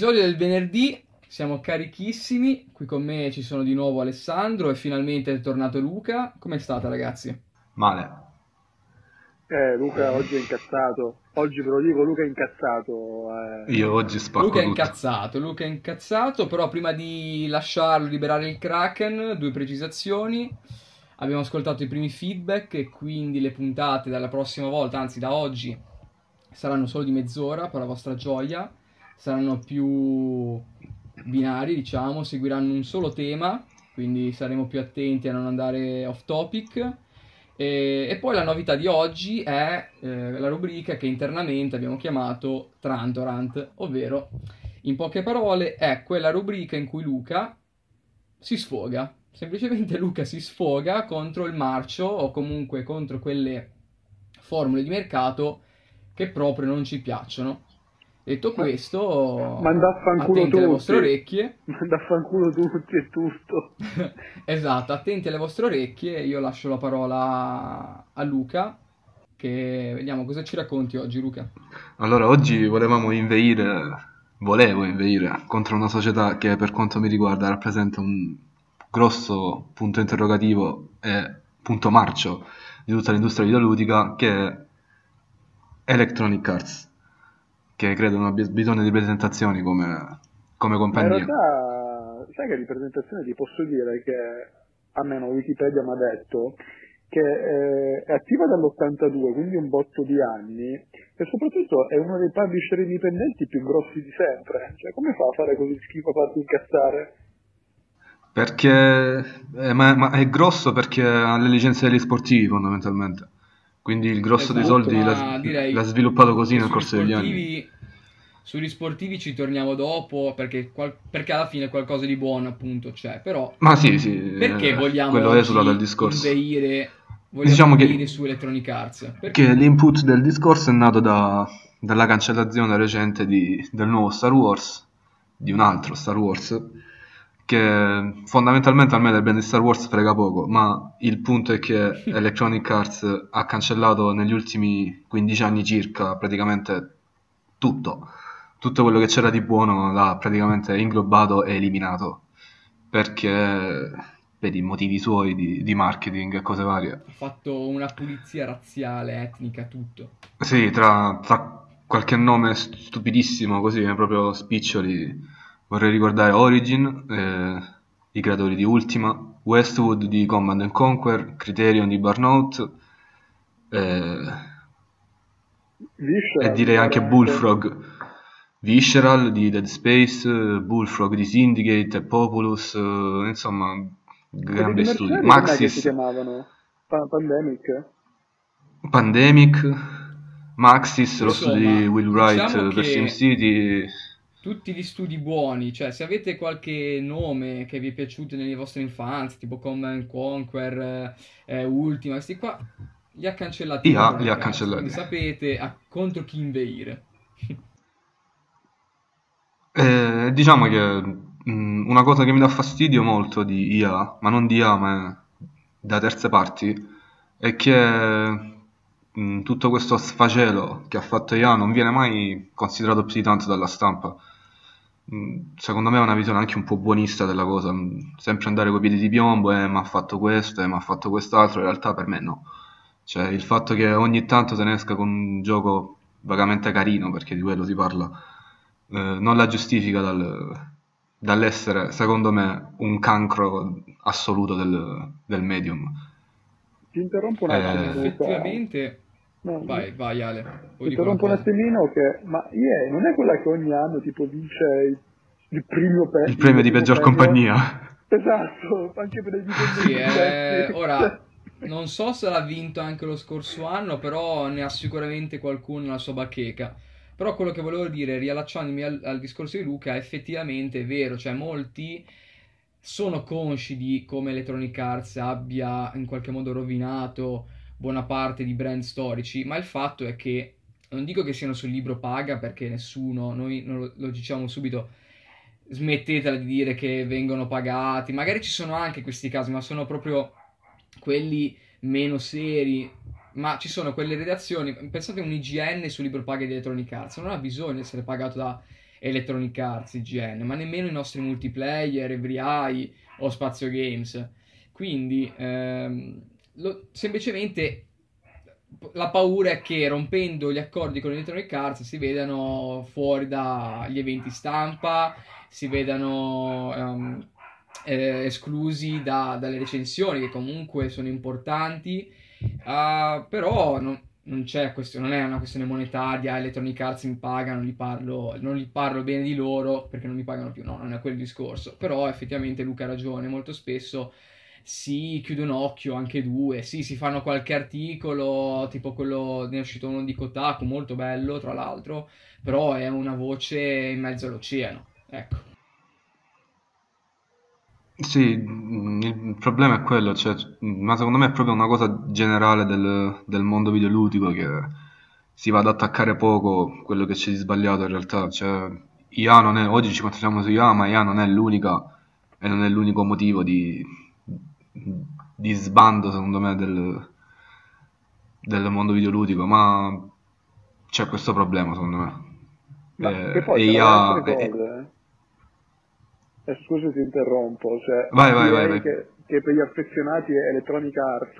episodio del venerdì, siamo carichissimi, qui con me ci sono di nuovo Alessandro e finalmente è tornato Luca. Come state ragazzi? Male. Eh, Luca oggi è incazzato. Oggi ve lo dico, Luca è incazzato. Eh. Io oggi spacco Luca è tutto. incazzato, Luca è incazzato, però prima di lasciarlo liberare il Kraken, due precisazioni. Abbiamo ascoltato i primi feedback e quindi le puntate dalla prossima volta, anzi da oggi, saranno solo di mezz'ora per la vostra gioia. Saranno più binari, diciamo, seguiranno un solo tema, quindi saremo più attenti a non andare off topic. E, e poi la novità di oggi è eh, la rubrica che internamente abbiamo chiamato Trantorant, ovvero, in poche parole, è quella rubrica in cui Luca si sfoga. Semplicemente Luca si sfoga contro il marcio o comunque contro quelle formule di mercato che proprio non ci piacciono. Detto questo, attenti alle vostre orecchie. Manda a fanculo tutti e tutto. esatto, attenti alle vostre orecchie. Io lascio la parola a Luca. Che vediamo cosa ci racconti oggi, Luca. Allora, oggi volevamo inveire, volevo inveire contro una società che per quanto mi riguarda rappresenta un grosso punto interrogativo e punto marcio di tutta l'industria videoludica che è Electronic Arts, che credo non abbia bisogno di presentazioni come, come Ma in compagnia. realtà, sai che di presentazione ti posso dire che almeno Wikipedia mi ha detto che eh, è attiva dall'82, quindi un botto di anni, e soprattutto è uno dei publisher indipendenti più grossi di sempre. Cioè, come fa a fare così schifo a farti incazzare? Perché eh, ma, ma è grosso perché ha le licenze degli sportivi fondamentalmente. Quindi il grosso dei soldi l'ha, l'ha sviluppato così nel corso degli anni. Sugli sportivi ci torniamo dopo perché, qual- perché alla fine qualcosa di buono appunto c'è. Però Ma sì, sì, perché eh, vogliamo quello esula dal discorso. inveire, vogliamo Diciamo che- su Electronic Arts? Perché Che l'input del discorso è nato da- dalla cancellazione recente di- del nuovo Star Wars, di un altro Star Wars, che fondamentalmente a me del brand di Star Wars frega poco, ma il punto è che Electronic Arts ha cancellato negli ultimi 15 anni circa praticamente tutto. Tutto quello che c'era di buono l'ha praticamente inglobato e eliminato, perché per i motivi suoi di, di marketing e cose varie. ha fatto una pulizia razziale, etnica, tutto. Sì, tra, tra qualche nome st- stupidissimo, così, proprio spiccioli, vorrei ricordare Origin, eh, i creatori di Ultima, Westwood di Command and Conquer, Criterion di Burnout, eh, e direi anche veramente. Bullfrog, Visceral di Dead Space, eh, Bullfrog di Syndicate e Populous, eh, insomma, gran Quelli bei di studi. Com'è che si Maxis, chiamavano? Pa- Pandemic? Pandemic, Maxis, lo studio di Will Wright diciamo eh, per che- SimCity. Tutti gli studi buoni, cioè se avete qualche nome che vi è piaciuto nelle vostre infanzie, tipo Command Conquer, eh, eh, Ultima, questi qua, li ha cancellati. Li ha- li ha cancellati. Quindi sapete a- contro chi inveire. Eh, diciamo che mh, una cosa che mi dà fastidio molto di IA, ma non di IA, ma da terze parti, è che mh, tutto questo sfacelo che ha fatto IA non viene mai considerato più di tanto dalla stampa. Mh, Secondo me è una visione anche un po' buonista della cosa, mh, sempre andare coi piedi di piombo, eh, ma ha fatto questo, eh, ma ha fatto quest'altro, in realtà per me no. Cioè il fatto che ogni tanto se ne esca con un gioco vagamente carino, perché di quello si parla, eh, non la giustifica dal- dall'essere, secondo me, un cancro assoluto del, del medium. Ti interrompo un Eh, attimo. Luca. Effettivamente, No, vai, vai Ale. Ti interrompo un attimino che, ma EA non è quella che ogni anno tipo vince il, il premio per Il premio di peggior compagnia. Esatto, anche per i dipendenti. Sì, eh, ora non so se l'ha vinto anche lo scorso anno, però ne ha sicuramente qualcuno nella sua bacheca. Però quello che volevo dire, riallacciandomi al, al discorso di Luca, effettivamente è vero, cioè molti sono consci di come Electronic Arts abbia in qualche modo rovinato buona parte di brand storici, ma il fatto è che non dico che siano sul libro paga perché nessuno, noi lo, lo diciamo subito, smettetela di dire che vengono pagati, magari ci sono anche questi casi, ma sono proprio quelli meno seri, ma ci sono quelle redazioni, pensate a un IGN sul libro paga di Electronic Arts, non ha bisogno di essere pagato da Electronic Arts, IGN, ma nemmeno i nostri multiplayer, Every o Spazio Games. Quindi, ehm, lo, semplicemente la paura è che rompendo gli accordi con Electronic Arts si vedano fuori dagli eventi stampa, si vedano um, eh, esclusi da, dalle recensioni che comunque sono importanti, uh, però non, non, questione, non, è una questione monetaria, Electronic Arts mi paga, non gli, parlo, non gli parlo bene di loro perché non mi pagano più, no, non è quel discorso, però effettivamente Luca ha ragione, molto spesso si chiude un occhio, anche due, sì, si fanno qualche articolo, tipo quello, ne è uscito uno di Kotaku, molto bello tra l'altro, però è una voce in mezzo all'oceano, ecco. Sì, il problema è quello, cioè, ma secondo me è proprio una cosa generale del, del mondo videoludico che si va ad attaccare poco quello che c'è di sbagliato in realtà, cioè, IA non è, oggi ci concentriamo su IA, ma IA non è l'unica e non è l'unico motivo di, di sbando secondo me del, del mondo videoludico, ma c'è questo problema secondo me. Ma eh, poi e IA... Eh, eh, scusa ti interrompo, cioè, vai, vai, vai. Che, che, per gli affezionati Electronic Arts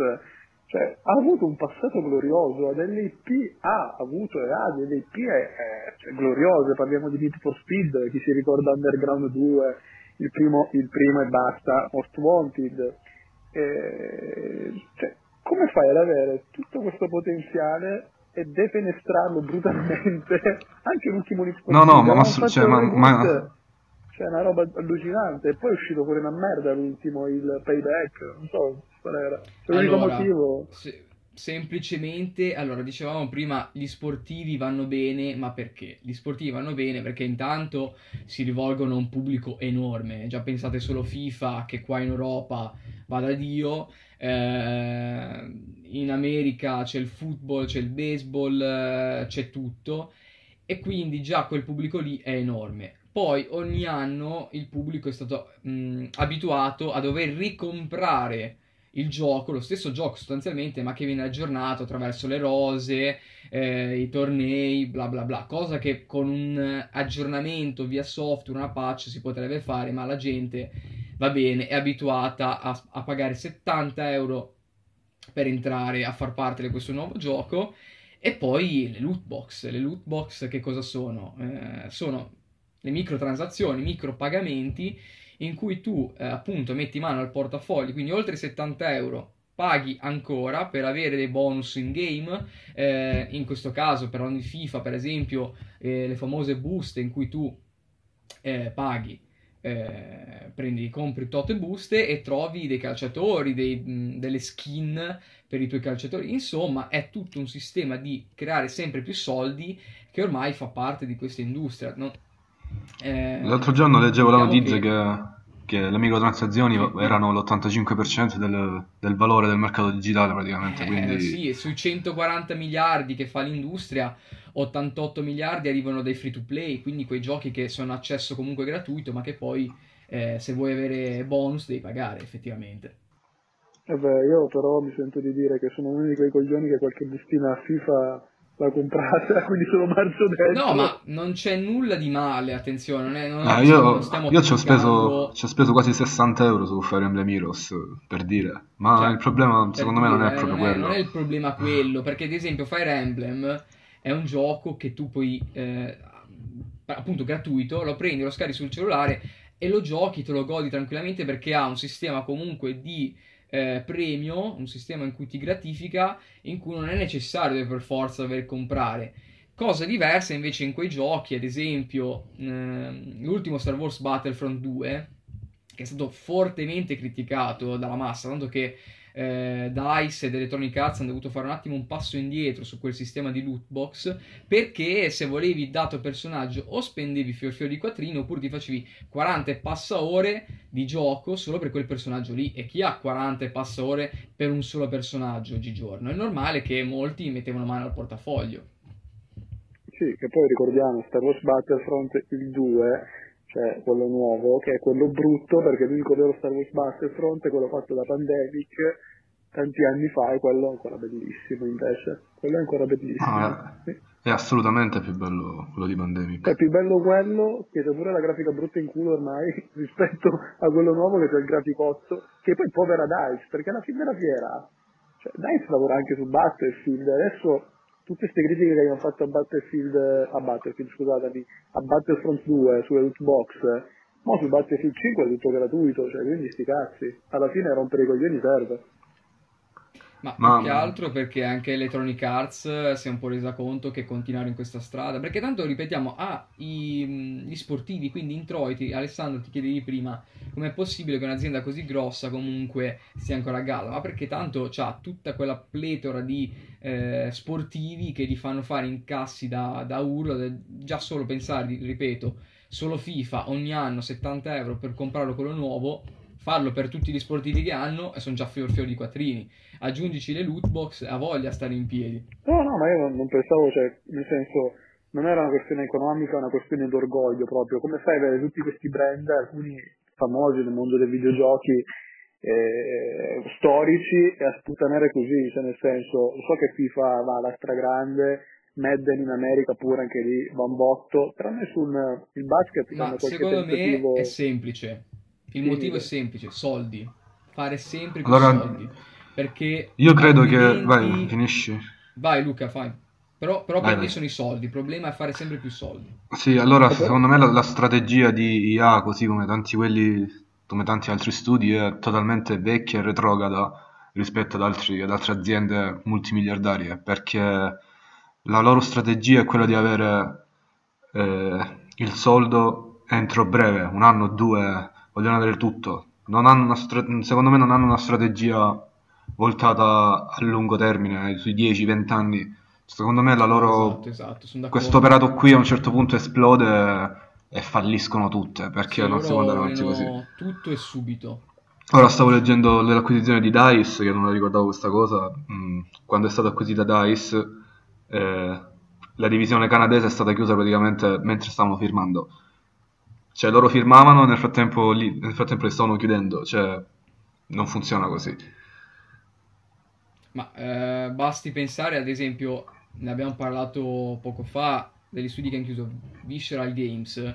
cioè, ha avuto un passato glorioso, delle IP ha avuto e ha delle IP eh, cioè, gloriose, parliamo di Need for Speed, chi si ricorda Underground 2, il primo, il primo e basta, Most Wanted, eh, cioè, come fai ad avere tutto questo potenziale e defenestrarlo brutalmente anche l'ultimo Need No, no, ma, ma, cioè, ma, ma... Cioè, una roba allucinante. E poi è uscito pure una merda l'ultimo, il payback. Non so qual era. C'è l'unico allora, motivo. Se, semplicemente, allora, dicevamo prima, gli sportivi vanno bene, ma perché? Gli sportivi vanno bene perché intanto si rivolgono a un pubblico enorme. Già pensate solo FIFA, che qua in Europa va da Dio. Eh, in America c'è il football, c'è il baseball, eh, c'è tutto. E quindi già quel pubblico lì è enorme. Poi ogni anno il pubblico è stato mh, abituato a dover ricomprare il gioco, lo stesso gioco sostanzialmente, ma che viene aggiornato attraverso le rose, eh, i tornei, bla bla bla, cosa che con un aggiornamento via software, una patch si potrebbe fare, ma la gente va bene, è abituata a, a pagare 70 euro per entrare a far parte di questo nuovo gioco. E poi le loot box. Le loot box che cosa sono? Eh, sono le microtransazioni, micropagamenti in cui tu eh, appunto metti mano al portafoglio, quindi oltre 70 euro paghi ancora per avere dei bonus in game, eh, in questo caso per ogni FIFA per esempio eh, le famose buste in cui tu eh, paghi eh, prendi, compri tot buste e trovi dei calciatori, dei, mh, delle skin per i tuoi calciatori. Insomma, è tutto un sistema di creare sempre più soldi che ormai fa parte di questa industria. No? Eh, L'altro giorno leggevo la notizia che... che, che le microtransazioni erano l'85% del, del, valore del mercato digitale praticamente. Eh, quindi... Sì, sui 140 miliardi che fa l'industria, 88 miliardi arrivano dai free to play, quindi quei giochi che sono accesso comunque gratuito, ma che poi eh, se vuoi avere bonus devi pagare effettivamente. Eh beh, io però mi sento di dire che sono uno di quei coglioni che qualche bustina a FIFA l'ha comprata, quindi sono marcio dentro. No, ma non c'è nulla di male, attenzione, non è, non ah, io, io ci, ho speso, ci ho speso quasi 60 euro su Fire Emblem Heroes, per dire, ma cioè, il problema secondo me non è proprio non quello. non è il problema quello, perché ad esempio Fire Emblem è un gioco che tu puoi, eh, appunto gratuito, lo prendi, lo scarichi sul cellulare e lo giochi, te lo godi tranquillamente perché ha un sistema comunque di eh, premio, un sistema in cui ti gratifica, in cui non è necessario per forza dover comprare. Cosa diversa invece in quei giochi, ad esempio eh, l'ultimo Star Wars Battlefront 2, che è stato fortemente criticato dalla massa, tanto che eh, DICE ed Electronic Arts hanno dovuto fare un attimo un passo indietro su quel sistema di loot box perché se volevi dato personaggio o spendevi fior fior di quattrino oppure ti facevi 40 e passa ore di gioco solo per quel personaggio lì. E chi ha 40 e passa ore per un solo personaggio oggigiorno? È normale che molti mettevano mano al portafoglio. Sì, che poi ricordiamo Star Wars Battlefront il 2 cioè quello nuovo, che è quello brutto, perché l'unico vero Star Wars Battlefront è quello fatto da Pandemic, tanti anni fa e quello è ancora bellissimo invece. Quello è ancora bellissimo. Ah, sì. È assolutamente più bello quello di Pandemic. È più bello quello che c'è pure la grafica brutta in culo ormai rispetto a quello nuovo che c'è il graficotto, che poi povera DICE, perché alla fine della fiera, cioè DICE lavora anche su Battlefield, adesso tutte queste critiche che abbiamo fatto a Battlefield, a Battlefield scusatemi, a Battlefront 2 sulle loot box, ma su Battlefield 5 è tutto gratuito, cioè quindi sti cazzi, alla fine rompere i coglioni serve. Ma, Ma- più che altro perché anche Electronic Arts si è un po' resa conto che continuare in questa strada, perché tanto ripetiamo, ha i- mh, gli sportivi, quindi introiti, Alessandro ti chiedevi prima com'è possibile che un'azienda così grossa comunque stia ancora a galla, ma perché tanto c'ha tutta quella pletora di eh, sportivi che gli fanno fare incassi da, da urlo, già solo pensare, ripeto, solo FIFA ogni anno 70 euro per comprarlo quello nuovo, farlo per tutti gli sportivi che hanno e sono già fior fior di quattrini aggiungici le loot box ha voglia stare in piedi. No, no, ma io non, non pensavo, cioè, nel senso, non era una questione economica, è una questione d'orgoglio proprio. Come fai ad avere tutti questi brand, alcuni famosi nel mondo dei videogiochi, eh, storici, e a sputtanare così, cioè nel senso, so che FIFA va alla stragrande, Madden in America pure anche lì va un botto, però nessun, il basket Ma secondo me tentativo... è semplice. Il motivo è semplice, soldi. Fare sempre più Allora, soldi. Perché Io credo che... altrimenti- Vai, finisci. Vai Luca, fai. Però, però Vai, per me sono i soldi, il problema è fare sempre più soldi. Sì, allora secondo me la, la strategia di IA, così come tanti quelli, come tanti altri studi, è totalmente vecchia e retrograda rispetto ad altri- ad altre aziende multimiliardarie, perché la loro strategia è quella di avere eh, il soldo entro breve, un anno o due, vogliono avere tutto. Non hanno una stra- secondo me non hanno una strategia voltata a lungo termine, sui 10-20 anni. Secondo me la loro Esatto, esatto, questo operato qui a un certo punto esplode e falliscono tutte perché Sì, non si può andare avanti così. tutto e subito. Ora stavo leggendo dell'acquisizione di DICE, che non la ricordavo questa cosa. mm, Quando è stata acquisita DICE, eh, la divisione canadese è stata chiusa praticamente mentre stavano firmando. Cioè loro firmavano nel frattempo, lì, nel frattempo li stavano chiudendo. Cioè, non funziona così. Ma eh, basti pensare, ad esempio, ne abbiamo parlato poco fa, degli studi che hanno chiuso Visceral Games,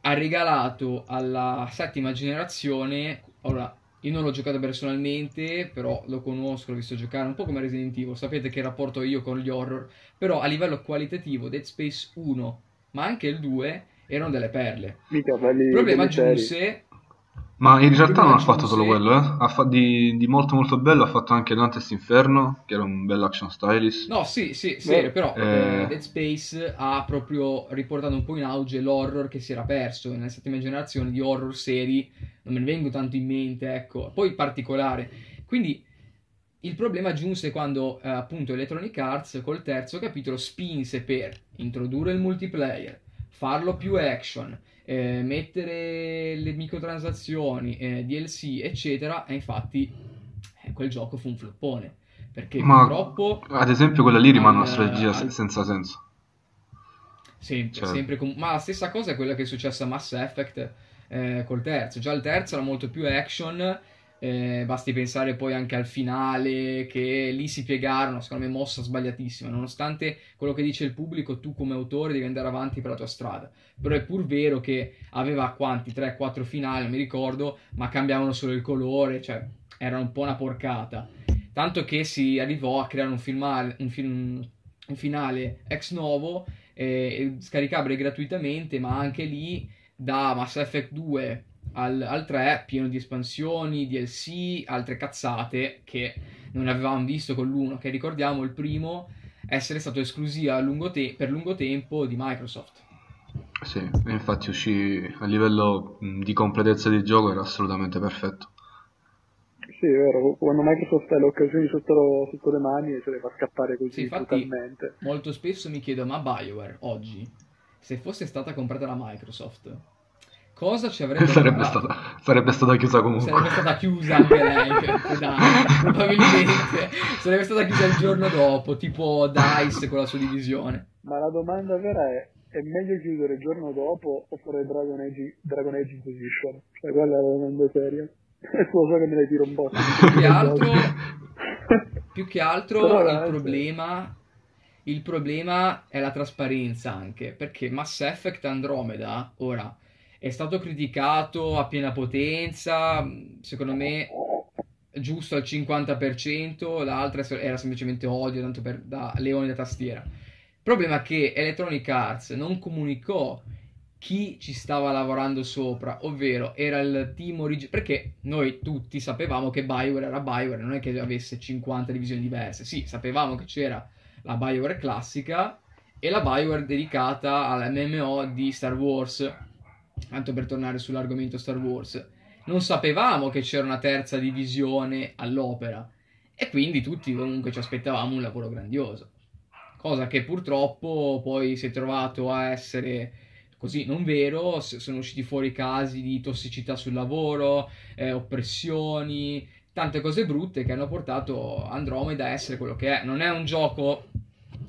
ha regalato alla settima generazione, ora io non l'ho giocato personalmente, però lo conosco, l'ho visto giocare un po' come Resident Evil, sapete che rapporto ho io con gli horror, però a livello qualitativo Dead Space 1, ma anche il 2, erano delle perle. Mica, belli, Il problema giunse Ma in realtà non ha fatto solo quello, eh. Ha fa- di, di molto molto bello ha fatto anche Dante's Inferno, che era un bel action stylist. No, sì, sì, sì, Beh, però eh. eh, Dead Space ha proprio riportato un po' in auge l'horror che si era perso nelle settime generazioni di horror seri, non me ne vengo tanto in mente, ecco, poi particolare. Quindi il problema giunse quando eh, appunto Electronic Arts col terzo capitolo spinse per introdurre il multiplayer, farlo più action, eh, mettere le microtransazioni, eh, DLC, eccetera, e infatti eh, quel gioco fu un floppone. Perché Ma purtroppo ad esempio quella lì rimane una strategia al- senza senso. Sempre, Cioè- sempre com- ma la stessa cosa è quella che è successa a Mass Effect eh, col terzo. Già il terzo era molto più action. Eh, basti pensare poi anche al finale, che lì si piegarono. Secondo me, mossa sbagliatissima. Nonostante quello che dice il pubblico, tu come autore devi andare avanti per la tua strada. Però è pur vero che aveva quanti 3-4 finali, mi ricordo, ma cambiavano solo il colore, cioè era un po' una porcata. Tanto che si arrivò a creare un, filmale- un film- un finale ex novo eh, scaricabile gratuitamente, ma anche lì da Mass Effect 2 al, al 3 pieno di espansioni, DLC, altre cazzate che non avevamo visto con l'uno, che ricordiamo il primo essere stato esclusivo a lungo te- per lungo tempo di Microsoft. Sì, e infatti uscì a livello di completezza di gioco era assolutamente perfetto. Sì, è vero, quando Microsoft ha le occasioni sotto, sotto le mani se le fa scappare così Sì, infatti- brutalmente. Molto spesso mi chiedo, ma BioWare oggi, se fosse stata comprata da Microsoft, cosa ci avrebbe Sarebbe stata, sarebbe stata chiusa comunque. Sarebbe stata chiusa anche lei, che- dai, probabilmente. Sarebbe stata chiusa il giorno dopo, tipo DICE con la sua divisione. Ma la domanda vera è, è meglio chiudere il giorno dopo o fare Dragon Age, Dragon Age Inquisition? Cioè quella è la domanda seria. Lo so che me ne tiro un po'. Più che altro, più che altro Però il veramente- problema, il problema è la trasparenza anche, perché Mass Effect Andromeda, ora, è stato criticato a piena potenza, secondo me giusto al 50%, l'altra era semplicemente odio, tanto per da leone da tastiera. Il problema è che Electronic Arts non comunicò chi ci stava lavorando sopra, ovvero era il team originale, perché noi tutti sapevamo che Bioware era Bioware, non è che avesse 50 divisioni diverse, sì, sapevamo che c'era la Bioware classica e la Bioware dedicata all'MMO di Star Wars, tanto per tornare sull'argomento Star Wars. Non sapevamo che c'era una terza divisione all'opera e quindi tutti comunque ci aspettavamo un lavoro grandioso, cosa che purtroppo poi si è trovato a essere così non vero, sono usciti fuori casi di tossicità sul lavoro, eh, oppressioni, tante cose brutte che hanno portato Andromeda a essere quello che è. Non è un gioco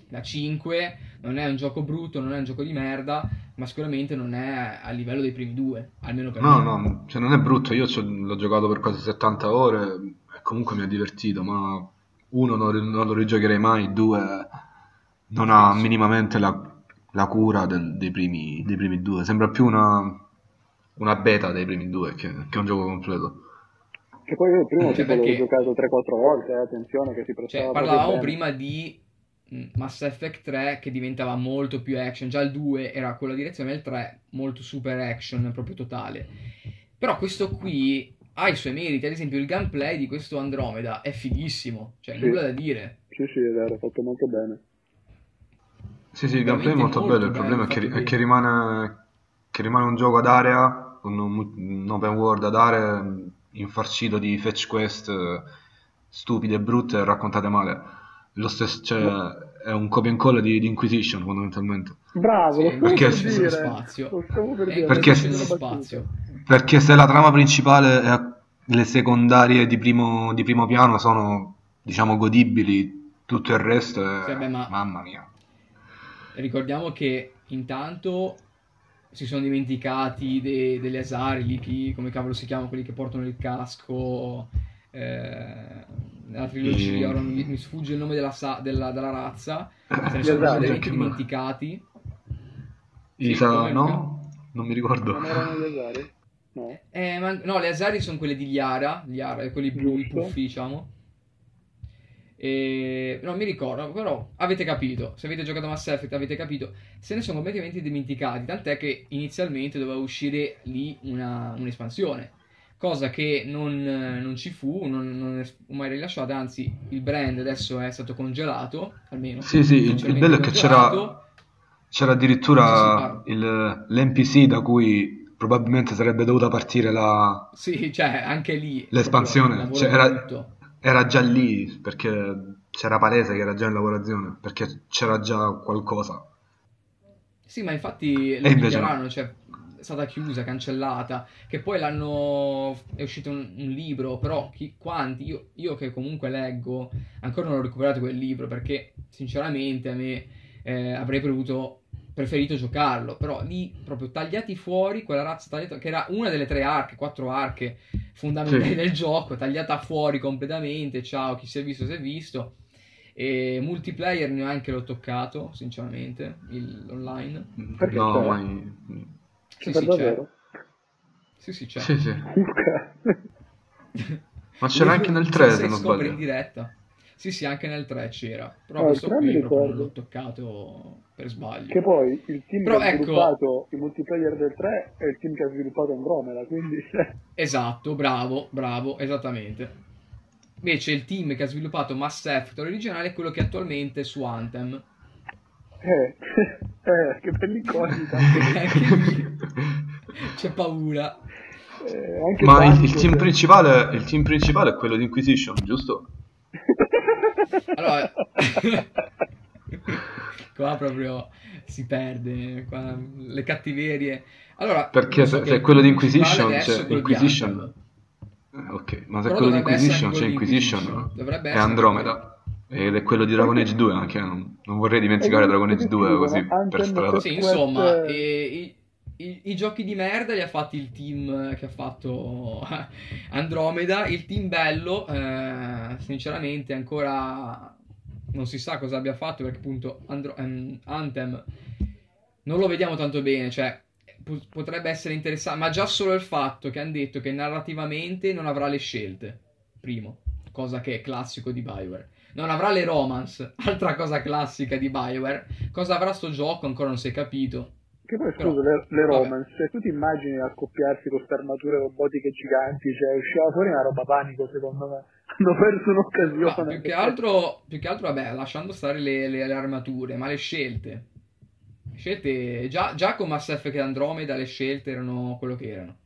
da 5, non è un gioco brutto, non è un gioco di merda, ma sicuramente non è a livello dei primi due, almeno per No, me. no, cioè non è brutto, io l'ho giocato per quasi 70 ore e comunque mi ha divertito, ma uno non, non lo rigiocherei mai, due non ha minimamente la, la cura del- dei, primi, dei primi due, sembra più una, una beta dei primi due che, che un gioco completo. Che poi io il primo Cioè, tipo l'ho perché- giocato 3-4 volte, eh, attenzione che si prestava Cioè, parlavamo prima di Mass Effect 3 che diventava molto più action, già il 2 era quella direzione, il 3 molto super action, proprio totale. Però questo qui ha i suoi meriti, ad esempio il gameplay di questo Andromeda è fighissimo, cioè Sì. nulla da dire. Sì, sì, è vero, è fatto molto bene. Sì, sì, il gameplay è molto molto bello, il problema è che, è che rimane, che rimane un gioco ad area, un, un open world ad area infarcito di fetch quest eh, stupide e brutte raccontate male. Lo stesso, cioè, è un copia e incolla di, di Inquisition fondamentalmente. Bravo, Sì, perché per dire. spazio. Per dire. Perché- battuta. spazio. Perché se la trama principale e le secondarie di primo, di primo piano sono, diciamo, godibili, tutto il resto è... Sì, vabbè, ma- Mamma mia. Ricordiamo che intanto si sono dimenticati de- degli Asari, lì chi- come cavolo si chiamano, quelli che portano il casco eh, nella trilogia, I- ora mi, mi sfugge il nome della, sa- della- della razza, se ne sono Asari. completamente Che- dimenticati. Sì, come- no? Non mi ricordo. Non erano gli Asari? No. Eh, ma- no, le Asari sono quelle di Liara, Liara, quelli blu, i puffi, diciamo. E... Non mi ricordo, però avete capito. Se avete giocato Mass Effect avete capito. Se ne sono completamente dimenticati, tant'è che inizialmente doveva uscire lì una- un'espansione. Cosa che non, non ci fu, non, non è mai rilasciata, anzi il brand adesso è stato congelato, almeno. Sì, sì, il, bello è che c'era, c'era addirittura il- l'NPC da cui probabilmente sarebbe dovuta partire la, Sì, cioè anche lì. l'espansione. Cioè, era, era già lì perché c'era palese che era già in lavorazione, perché c'era già qualcosa. Sì, ma infatti lo invece dichiararono, cioè stata chiusa, cancellata, che poi l'hanno è uscito un, un libro, però chi, quanti io, io che comunque leggo, ancora non ho recuperato quel libro perché sinceramente a me eh, avrei preferito preferito giocarlo, però lì proprio tagliati fuori quella razza tagliata che era una delle tre arche, quattro arche fondamentali Sì. del gioco, tagliata fuori completamente, ciao, chi si è visto si è visto. E multiplayer neanche l'ho toccato, sinceramente, il- online. Perché No, c'è? Mai... Sì, sì, c'è. davvero? Sì, sì, c'è. Sì, sì. Ma c'era anche nel 3, se si non scopre in sbaglio. diretta. Sì, sì, anche nel 3 c'era. Però Ah, questo il 3 qui mi proprio l'ho toccato per sbaglio. Che poi il team Però che ha ecco- sviluppato il multiplayer del 3 è il team che ha sviluppato Andromeda, quindi Esatto, bravo, bravo, esattamente. Invece il team che ha sviluppato Mass Effect originale è quello che attualmente è su Anthem. Eh, eh, che bell'incognita. Anche lì c'è paura. Eh, anche Ma il, il team cioè. principale, il team principale è quello di Inquisition, giusto? Allora, qua proprio si perde, qua le cattiverie. Allora, Perché so se, se è quello di Inquisition, c'è è di Inquisition. Eh, ok, ma se è Però quello di Inquisition, c'è di Inquisition Inquisition. Dovrebbe e essere Andromeda. Ed è quello di Dragon Age 2 anche, non, non vorrei dimenticare Eh, Dragon Age tutti 2 dicono così Anthem per strada. Sì, insomma, e- i- i, i, giochi di merda li ha fatti il team che ha fatto Andromeda. Il team bello, eh, sinceramente, ancora non si sa cosa abbia fatto perché appunto Andro- um, Anthem non lo vediamo tanto bene. Cioè, p- potrebbe essere interessante, ma già solo il fatto che hanno detto che narrativamente non avrà le scelte. Primo, cosa che è classico di Bioware. Non avrà le romance, altra cosa classica di Bioware. Cosa avrà sto gioco ancora non si è capito che poi scusa, le, le romance, cioè, tu ti immagini accoppiarsi con queste armature robotiche giganti, cioè usciva fuori una roba panico secondo me, hanno perso un'occasione. No, più, che altro, più che altro, vabbè, lasciando stare le, le, le armature, ma le scelte. Le scelte, già, già con Mass Effect Andromeda le scelte erano quello che erano.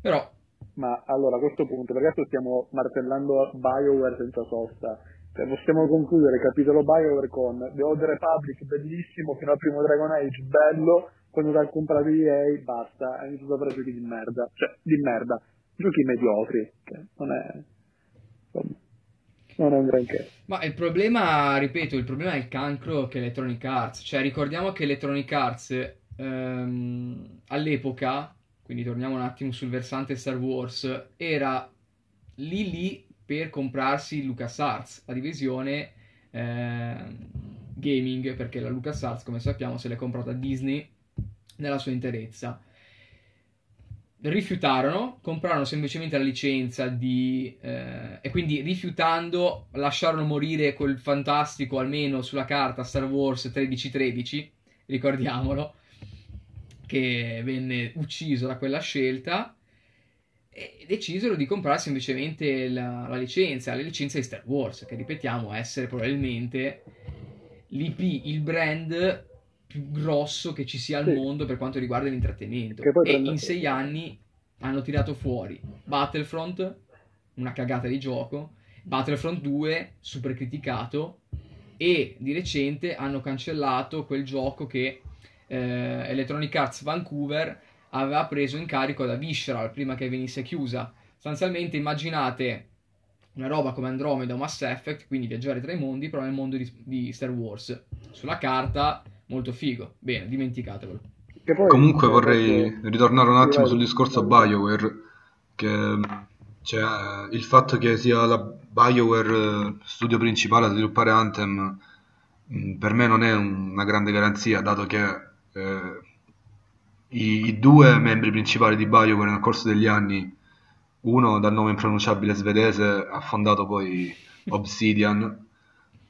Però... Ma allora a questo punto, adesso stiamo martellando BioWare senza sosta, cioè, possiamo concludere il capitolo Bioware con The Old Republic, bellissimo, fino al primo Dragon Age, bello, quando l'ha comprato EA, basta, ha iniziato a fare giochi di merda, cioè, di merda, giochi mediocri, che non è, insomma, non è un granché. Ma il problema, ripeto, il problema è il cancro che è Electronic Arts, cioè ricordiamo che Electronic Arts ehm, all'epoca, quindi torniamo un attimo sul versante Star Wars, era lì lì per comprarsi LucasArts, la divisione eh, gaming, perché la LucasArts, come sappiamo, se l'è comprata Disney nella sua interezza. Rifiutarono, comprarono semplicemente la licenza di, eh, e quindi rifiutando lasciarono morire quel fantastico, almeno sulla carta, Star Wars 1313, ricordiamolo, che venne ucciso da quella scelta e decisero di comprare semplicemente la, la licenza, la licenza di Star Wars, che ripetiamo essere probabilmente l'IP, il brand più grosso che ci sia al sì. mondo per quanto riguarda l'intrattenimento. E in sei anni hanno tirato fuori Battlefront, una cagata di gioco, Battlefront 2, super criticato, e di recente hanno cancellato quel gioco che eh, Electronic Arts Vancouver aveva preso in carico da Visceral prima che venisse chiusa. Sostanzialmente immaginate una roba come Andromeda o Mass Effect, quindi viaggiare tra i mondi, però nel mondo di, di Star Wars. Sulla carta, molto figo. Bene, dimenticatevelo. Comunque vorrei ritornare un attimo sul discorso BioWare, che cioè, il fatto che sia la BioWare studio principale a sviluppare Anthem per me non è una grande garanzia, dato che eh, i, i due membri principali di BioWare nel corso degli anni, uno dal nome impronunciabile svedese ha fondato poi Obsidian,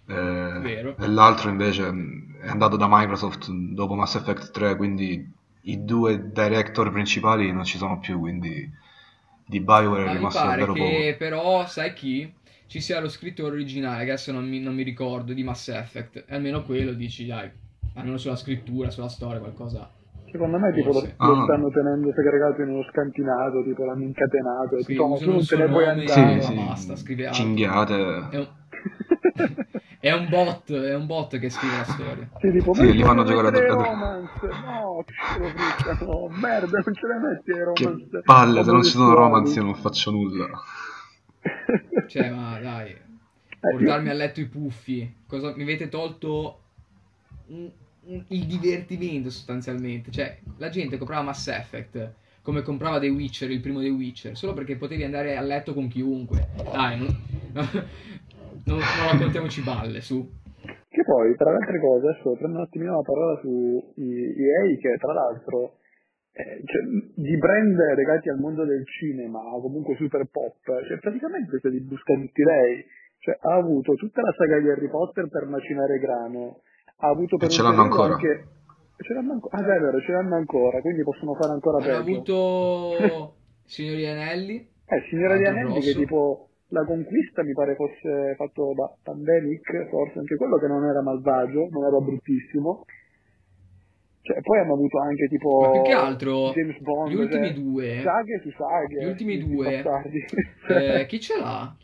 eh, e l'altro invece è andato da Microsoft dopo Mass Effect 3, quindi i due director principali non ci sono più, quindi di BioWare è rimasto davvero poco. che però, sai chi? Ci sia lo scrittore originale, che adesso non mi, non mi ricordo, di Mass Effect, almeno quello dici, dai, almeno sulla scrittura, sulla storia, qualcosa Secondo me tipo lo, lo ah. stanno tenendo segregato in uno scantinato, tipo l'hanno incatenato, sì, tipo, tu non te ne puoi andare. Sì, sì. Basta, scrive Cinghiate. È un... è un bot, è un bot che scrive la storia. Sì, tipo, sì, li fanno giocare a romance. No, no, merda, non ce le metti ai romance. Che palle, se non ci sono romance io non faccio nulla. Cioè, ma dai, eh, portarmi a letto i puffi. Cosa mi avete tolto il divertimento sostanzialmente. Cioè, la gente comprava Mass Effect come comprava The Witcher, il primo The Witcher, solo perché potevi andare a letto con chiunque. Dai, non, non, non raccontiamoci balle, su. Che poi, tra le altre cose, adesso prendo un attimino la parola su EA, che tra l'altro eh, cioè, di brand legati al mondo del cinema, comunque super pop, cioè praticamente se li busca tutti lei. Cioè, ha avuto tutta la saga di Harry Potter per macinare grano, ha avuto per e ce l'hanno ancora. Anche... Ce l'hanno ancora. Ah, è vero, ce l'hanno ancora, quindi possono fare ancora peggio. Ha avuto Signori Anelli. Eh, Signori Anelli grosso. che tipo la conquista mi pare fosse fatto da Pandemic, forse anche quello che non era malvagio, non era bruttissimo. Cioè, poi hanno avuto anche tipo Ma più che altro James Bond, gli ultimi cioè, due saghe su saghe. Gli ultimi due eh, chi ce l'ha?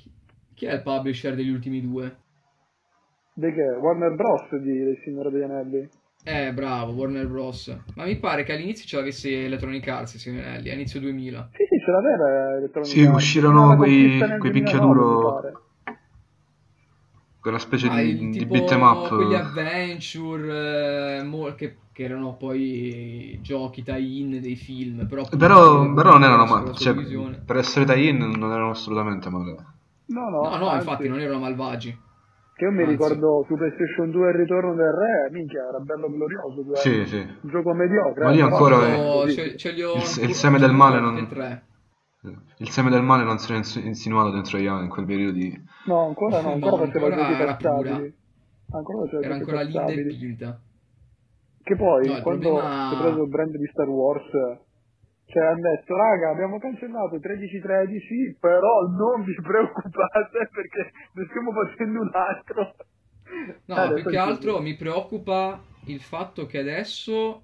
Chi è il publisher degli ultimi due? Di che? Warner Bros. di Il Signore degli Anelli. Eh, bravo, Warner Bros. Ma mi pare che all'inizio ce l'avesse Electronic Arts, Signore Anelli, a inizio 2000. Sì, sì, ce l'aveva Electronic Sì, Arts. uscirono quei, quei picchiaduro... Quella specie ah, di, di beat'em up. Quegli adventure, eh, mo- che che erano poi giochi tie-in dei film, però, Però, però non erano male, cioè, per essere tie-in non erano assolutamente male. No, no, No, no, infatti non erano malvagi. Che io mi anzi. ricordo su PlayStation 2 il ritorno del re, minchia, era bello glorioso. cioè, Sì, sì. Un gioco mediocre. Ma lì eh, ancora è- li ho Il- il seme del male non-. Il seme del male non si era ins- insinuato dentro Ian in quel periodo di... No, ancora no, No, ancora faceva ancora giochi era passabili. Ancora faceva Era ancora linda e passabili. pinta. Che poi, No, il quando problema- si è preso il brand di Star Wars, cioè hanno detto, raga, abbiamo cancellato 1313, però non vi preoccupate perché ne stiamo facendo un altro. No, adesso più che altro mi preoccupa il fatto che adesso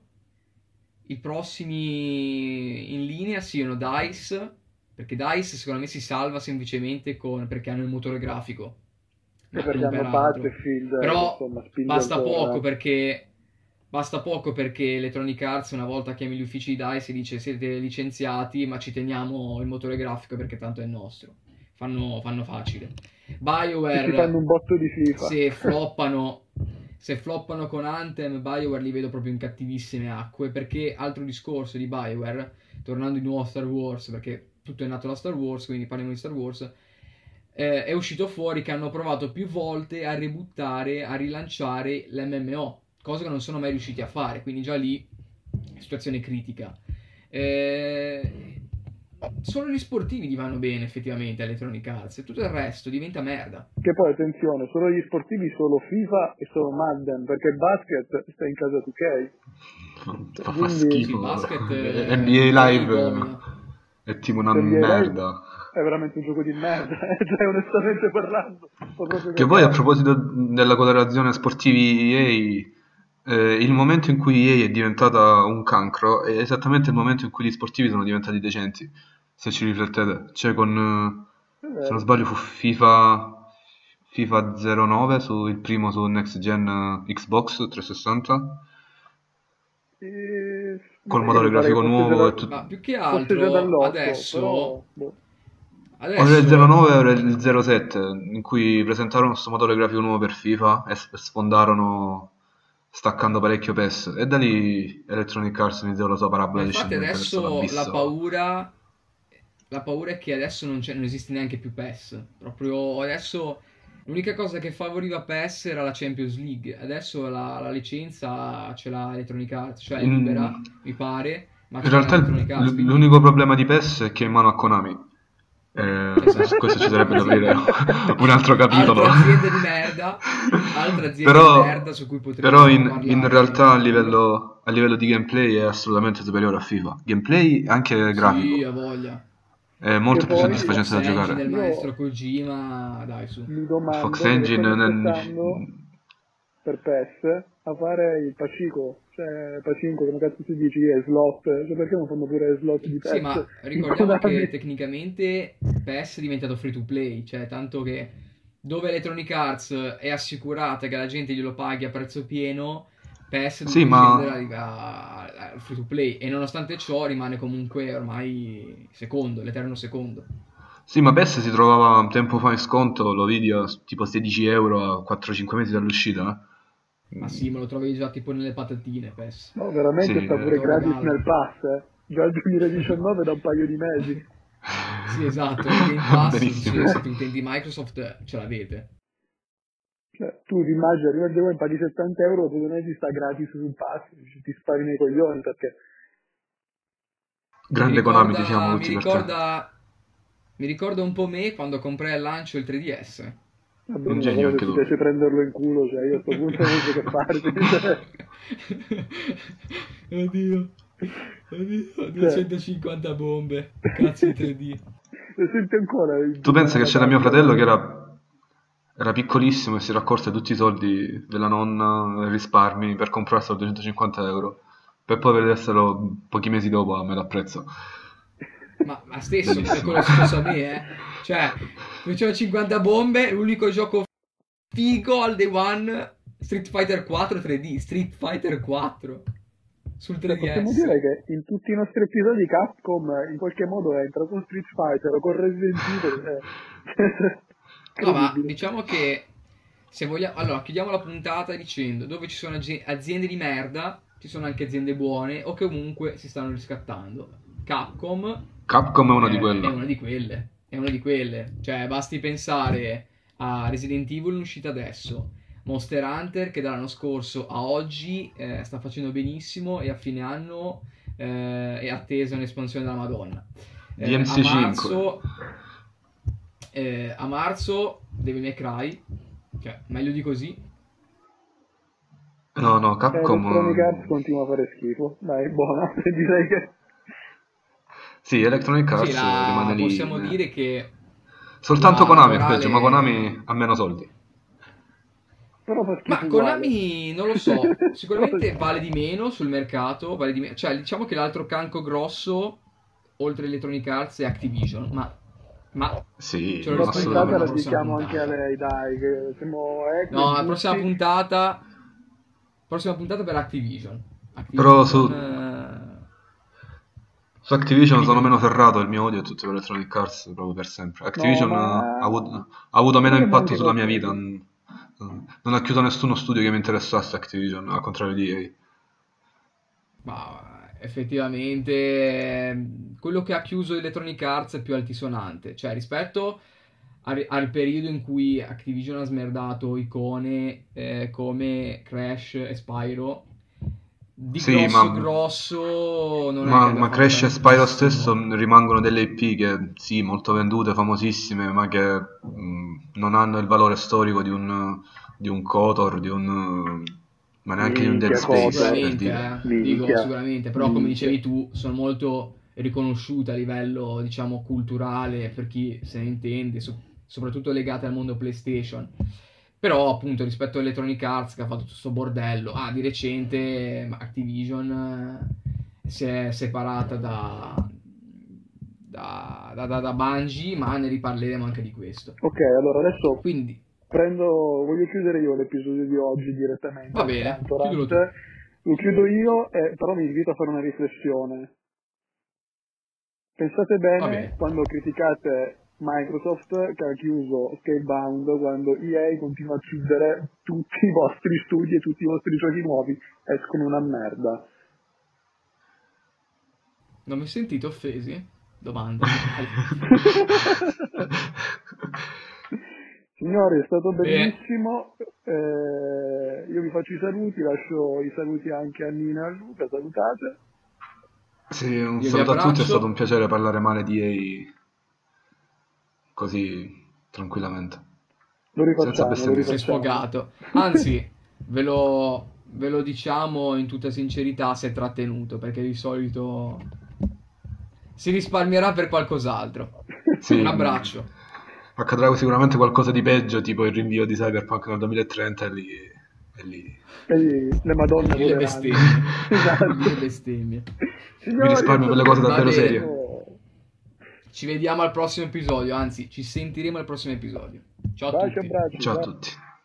i prossimi in linea siano DICE, perché DICE secondo me si salva semplicemente con, perché hanno il motore grafico. E perché hanno. Battlefield, Però insomma, basta poco perché basta poco perché Electronic Arts una volta chiami gli uffici di DICE e dice siete licenziati ma ci teniamo il motore grafico perché tanto è nostro. Fanno, fanno facile. BioWare fanno un botto di FIFA. se floppano se floppano con Anthem BioWare li vedo proprio in cattivissime acque perché altro discorso di BioWare tornando di nuovo a Star Wars perché tutto è nato da Star Wars quindi parliamo di Star Wars eh, è uscito fuori che hanno provato più volte a ributtare a rilanciare l'MMO cosa che non sono mai riusciti a fare quindi già lì situazione critica Eh, solo gli sportivi gli vanno bene effettivamente Electronic Arts e tutto il resto diventa merda Che poi, attenzione, solo gli sportivi, solo FIFA e solo Madden, perché il basket sta in casa 2K. Fa, fa Quindi- schifo. Sì, basket, eh, NBA Live domina. è tipo una NBA Live merda. È veramente un gioco di merda, cioè onestamente parlando. Che poi a proposito della correlazione sportivi EA, eh, il momento in cui EA è diventata un cancro è esattamente il momento in cui gli sportivi sono diventati decenti, se ci riflettete. Cioè con, eh, se non sbaglio fu FIFA, FIFA 09, su, il primo su Next Gen eh, Xbox 360, E- col motore grafico nuovo e tutto. Ma più che altro adesso, però, boh. O era il adesso 09 o era il 07, in cui presentarono questo motore grafico nuovo per FIFA e sfondarono staccando parecchio PES. E da lì Electronic Arts iniziò la sua parabola infatti discendente verso adesso la paura la paura è che adesso non, c'è- non esiste neanche più PES. Proprio adesso l'unica cosa che favoriva PES era la Champions League. Adesso la, la licenza ce l'ha Electronic Arts, cioè è In- libera, mi pare, ma In realtà Arts, quindi- l'unico problema di PES è che è in mano a Konami. Eh, su questo ci sarebbe da aprire un altro capitolo. Altra azienda di merda, altra azienda Però, di merda su cui potremmo però in, in realtà a livello, a livello di gameplay è assolutamente superiore a FIFA. Gameplay anche grafico. Sì, ha voglia. È molto più soddisfacente da Fox Engine giocare. del maestro Kojima, dai su. Mi domando Fox Engine per PES a fare il Pacico, cioè Pacinco come cazzo si dice, è slot, cioè perché non fanno pure slot di PES? Sì, ma ricordiamo che tecnicamente PES è diventato free to play, cioè tanto che dove Electronic Arts è assicurata che la gente glielo paghi a prezzo pieno, PES Sì, deve ma- al free to play e nonostante ciò rimane comunque ormai secondo, l'eterno secondo. Sì, ma PES si trovava tempo fa in sconto, lo vidi a tipo 16 euro a 4-5 mesi dall'uscita. Eh. Ma sì, me lo trovi già tipo nelle patatine PES. No, veramente Sì, sta pure eh, gratis regalo. nel pass, eh. già il 2019 da un paio di mesi. Sì, esatto, il Game Pass, Benissimo. se, tu intendi Microsoft, ce l'avete. Cioè, tu ti immagini, arriva il gioco e paghi 70 euro, dopo due mesi sta gratis sul pass, ti spari nei coglioni perché... Grande mi Konami, diciamo mi ricorda, mi ricorda un po' me quando comprai al lancio il 3DS. Un genio anche tu. piace prenderlo in culo, cioè io a sto punto non so che farti. cioè. oddio, oddio, 250 bombe, cazzo di 3D. Lo senti ancora? Tu pensa che c'era mio fratello che era, era piccolissimo e si raccolse tutti i soldi della nonna, i risparmi per comprarselo a 250 euro, per poi vederselo pochi mesi dopo a metà prezzo. Ma, ma stesso, è quello successo a me, eh. Cioè, facevo 50 bombe, l'unico gioco figo al day one, Street Fighter 4 3D, Street Fighter 4 sul Cioè, 3DS. possiamo dire che in tutti i nostri episodi Capcom in qualche modo entra con Street Fighter o con Resident Evil. eh. No, ma diciamo che se vogliamo... Allora, chiudiamo la puntata dicendo dove ci sono azi- aziende di merda, ci sono anche aziende buone o che comunque si stanno riscattando. Capcom, Capcom è una di è- quelle. È una di quelle. È una di quelle. Cioè, basti pensare a Resident Evil in uscita adesso. Monster Hunter che dall'anno scorso a oggi eh, sta facendo benissimo e a fine anno eh, è attesa un'espansione della Madonna. Eh, DMC a 5. marzo, eh, a marzo Devil May Cry, cioè meglio di così. No, no, Eh, Capcom... Electronic Arts continua a fare schifo. Dai, buona. Direi che... Sì, Electronic Arts Sì, la- rimane lì. possiamo eh. dire che Soltanto la Konami è morale- peggio, ma Konami ha meno soldi. Ma. Konami non lo so, sicuramente vale di meno sul mercato, vale di me- cioè diciamo che l'altro canco grosso oltre Electronic Arts è Activision, ma, ma Sì, Ce lo La rispondo puntata la prossima dedichiamo anche puntata. a lei, dai, che siamo equi, no, la prossima puntata prossima puntata per Activision. Però su- eh, Su Activision sono meno ferrato, il mio odio è tutto per Electronic Arts proprio per sempre. Activision ma- ha, avuto, ha avuto meno impatto sulla mia vita. Non, ha chiuso nessuno studio che mi interessasse Activision, al contrario di EA. Ma effettivamente quello che ha chiuso Electronic Arts è più altisonante, cioè rispetto al, al periodo in cui Activision ha smerdato icone eh, come Crash e Spyro, di Sì, grosso ma- grosso non Ma, ma Crash e Spyro tantissimo. stesso rimangono delle IP che sì, molto vendute, famosissime, ma che mh, non hanno il valore storico di un, di un KOTOR, di un, ma neanche di un Dead Minchia, Space, per Sicuramente, dire. eh, Minchia. dico sicuramente, però come Minchia. dicevi tu, sono molto riconosciute a livello, diciamo, culturale per chi se ne intende, so- soprattutto legate al mondo PlayStation. Però, appunto, rispetto a Electronic Arts che ha fatto tutto questo bordello, ah, di recente Activision eh, si è separata da, da, da, da, da Bungie, ma ne riparleremo anche di questo. Ok, allora adesso Quindi, prendo, voglio chiudere io l'episodio di oggi direttamente. Va bene, chiudilo tu. Lo chiudo io, eh, però vi invito a fare una riflessione. Pensate bene bene. quando criticate Microsoft che ha chiuso Scalebound, quando EA continua a chiudere tutti i vostri studi e tutti i vostri giochi nuovi escono una merda. non mi sentite offesi? Domanda. Signori, è stato bellissimo. Eh, io vi faccio i saluti, lascio i saluti anche a Nina e a Luca, salutate. Sì, un Io saluto a tutti, è stato un piacere parlare male di EA così tranquillamente. Lo Senza rifacciamo, lo bestemmie. sei rifacciamo. sfogato. Anzi, ve lo, ve lo diciamo in tutta sincerità se è trattenuto, perché di solito si risparmierà per qualcos'altro. Sì, Un abbraccio. Accadrà sicuramente qualcosa di peggio, tipo il rinvio di Cyberpunk nel 2030 e lì... E lì. E le madonne Le voleranno. bestemmie. Esatto. Le bestemmie. Signori, Mi risparmio per le cose davvero bene. serie. Ci vediamo al prossimo episodio, anzi, ci sentiremo al prossimo episodio. Ciao a Baci e tutti. abbracci. Ciao a tutti.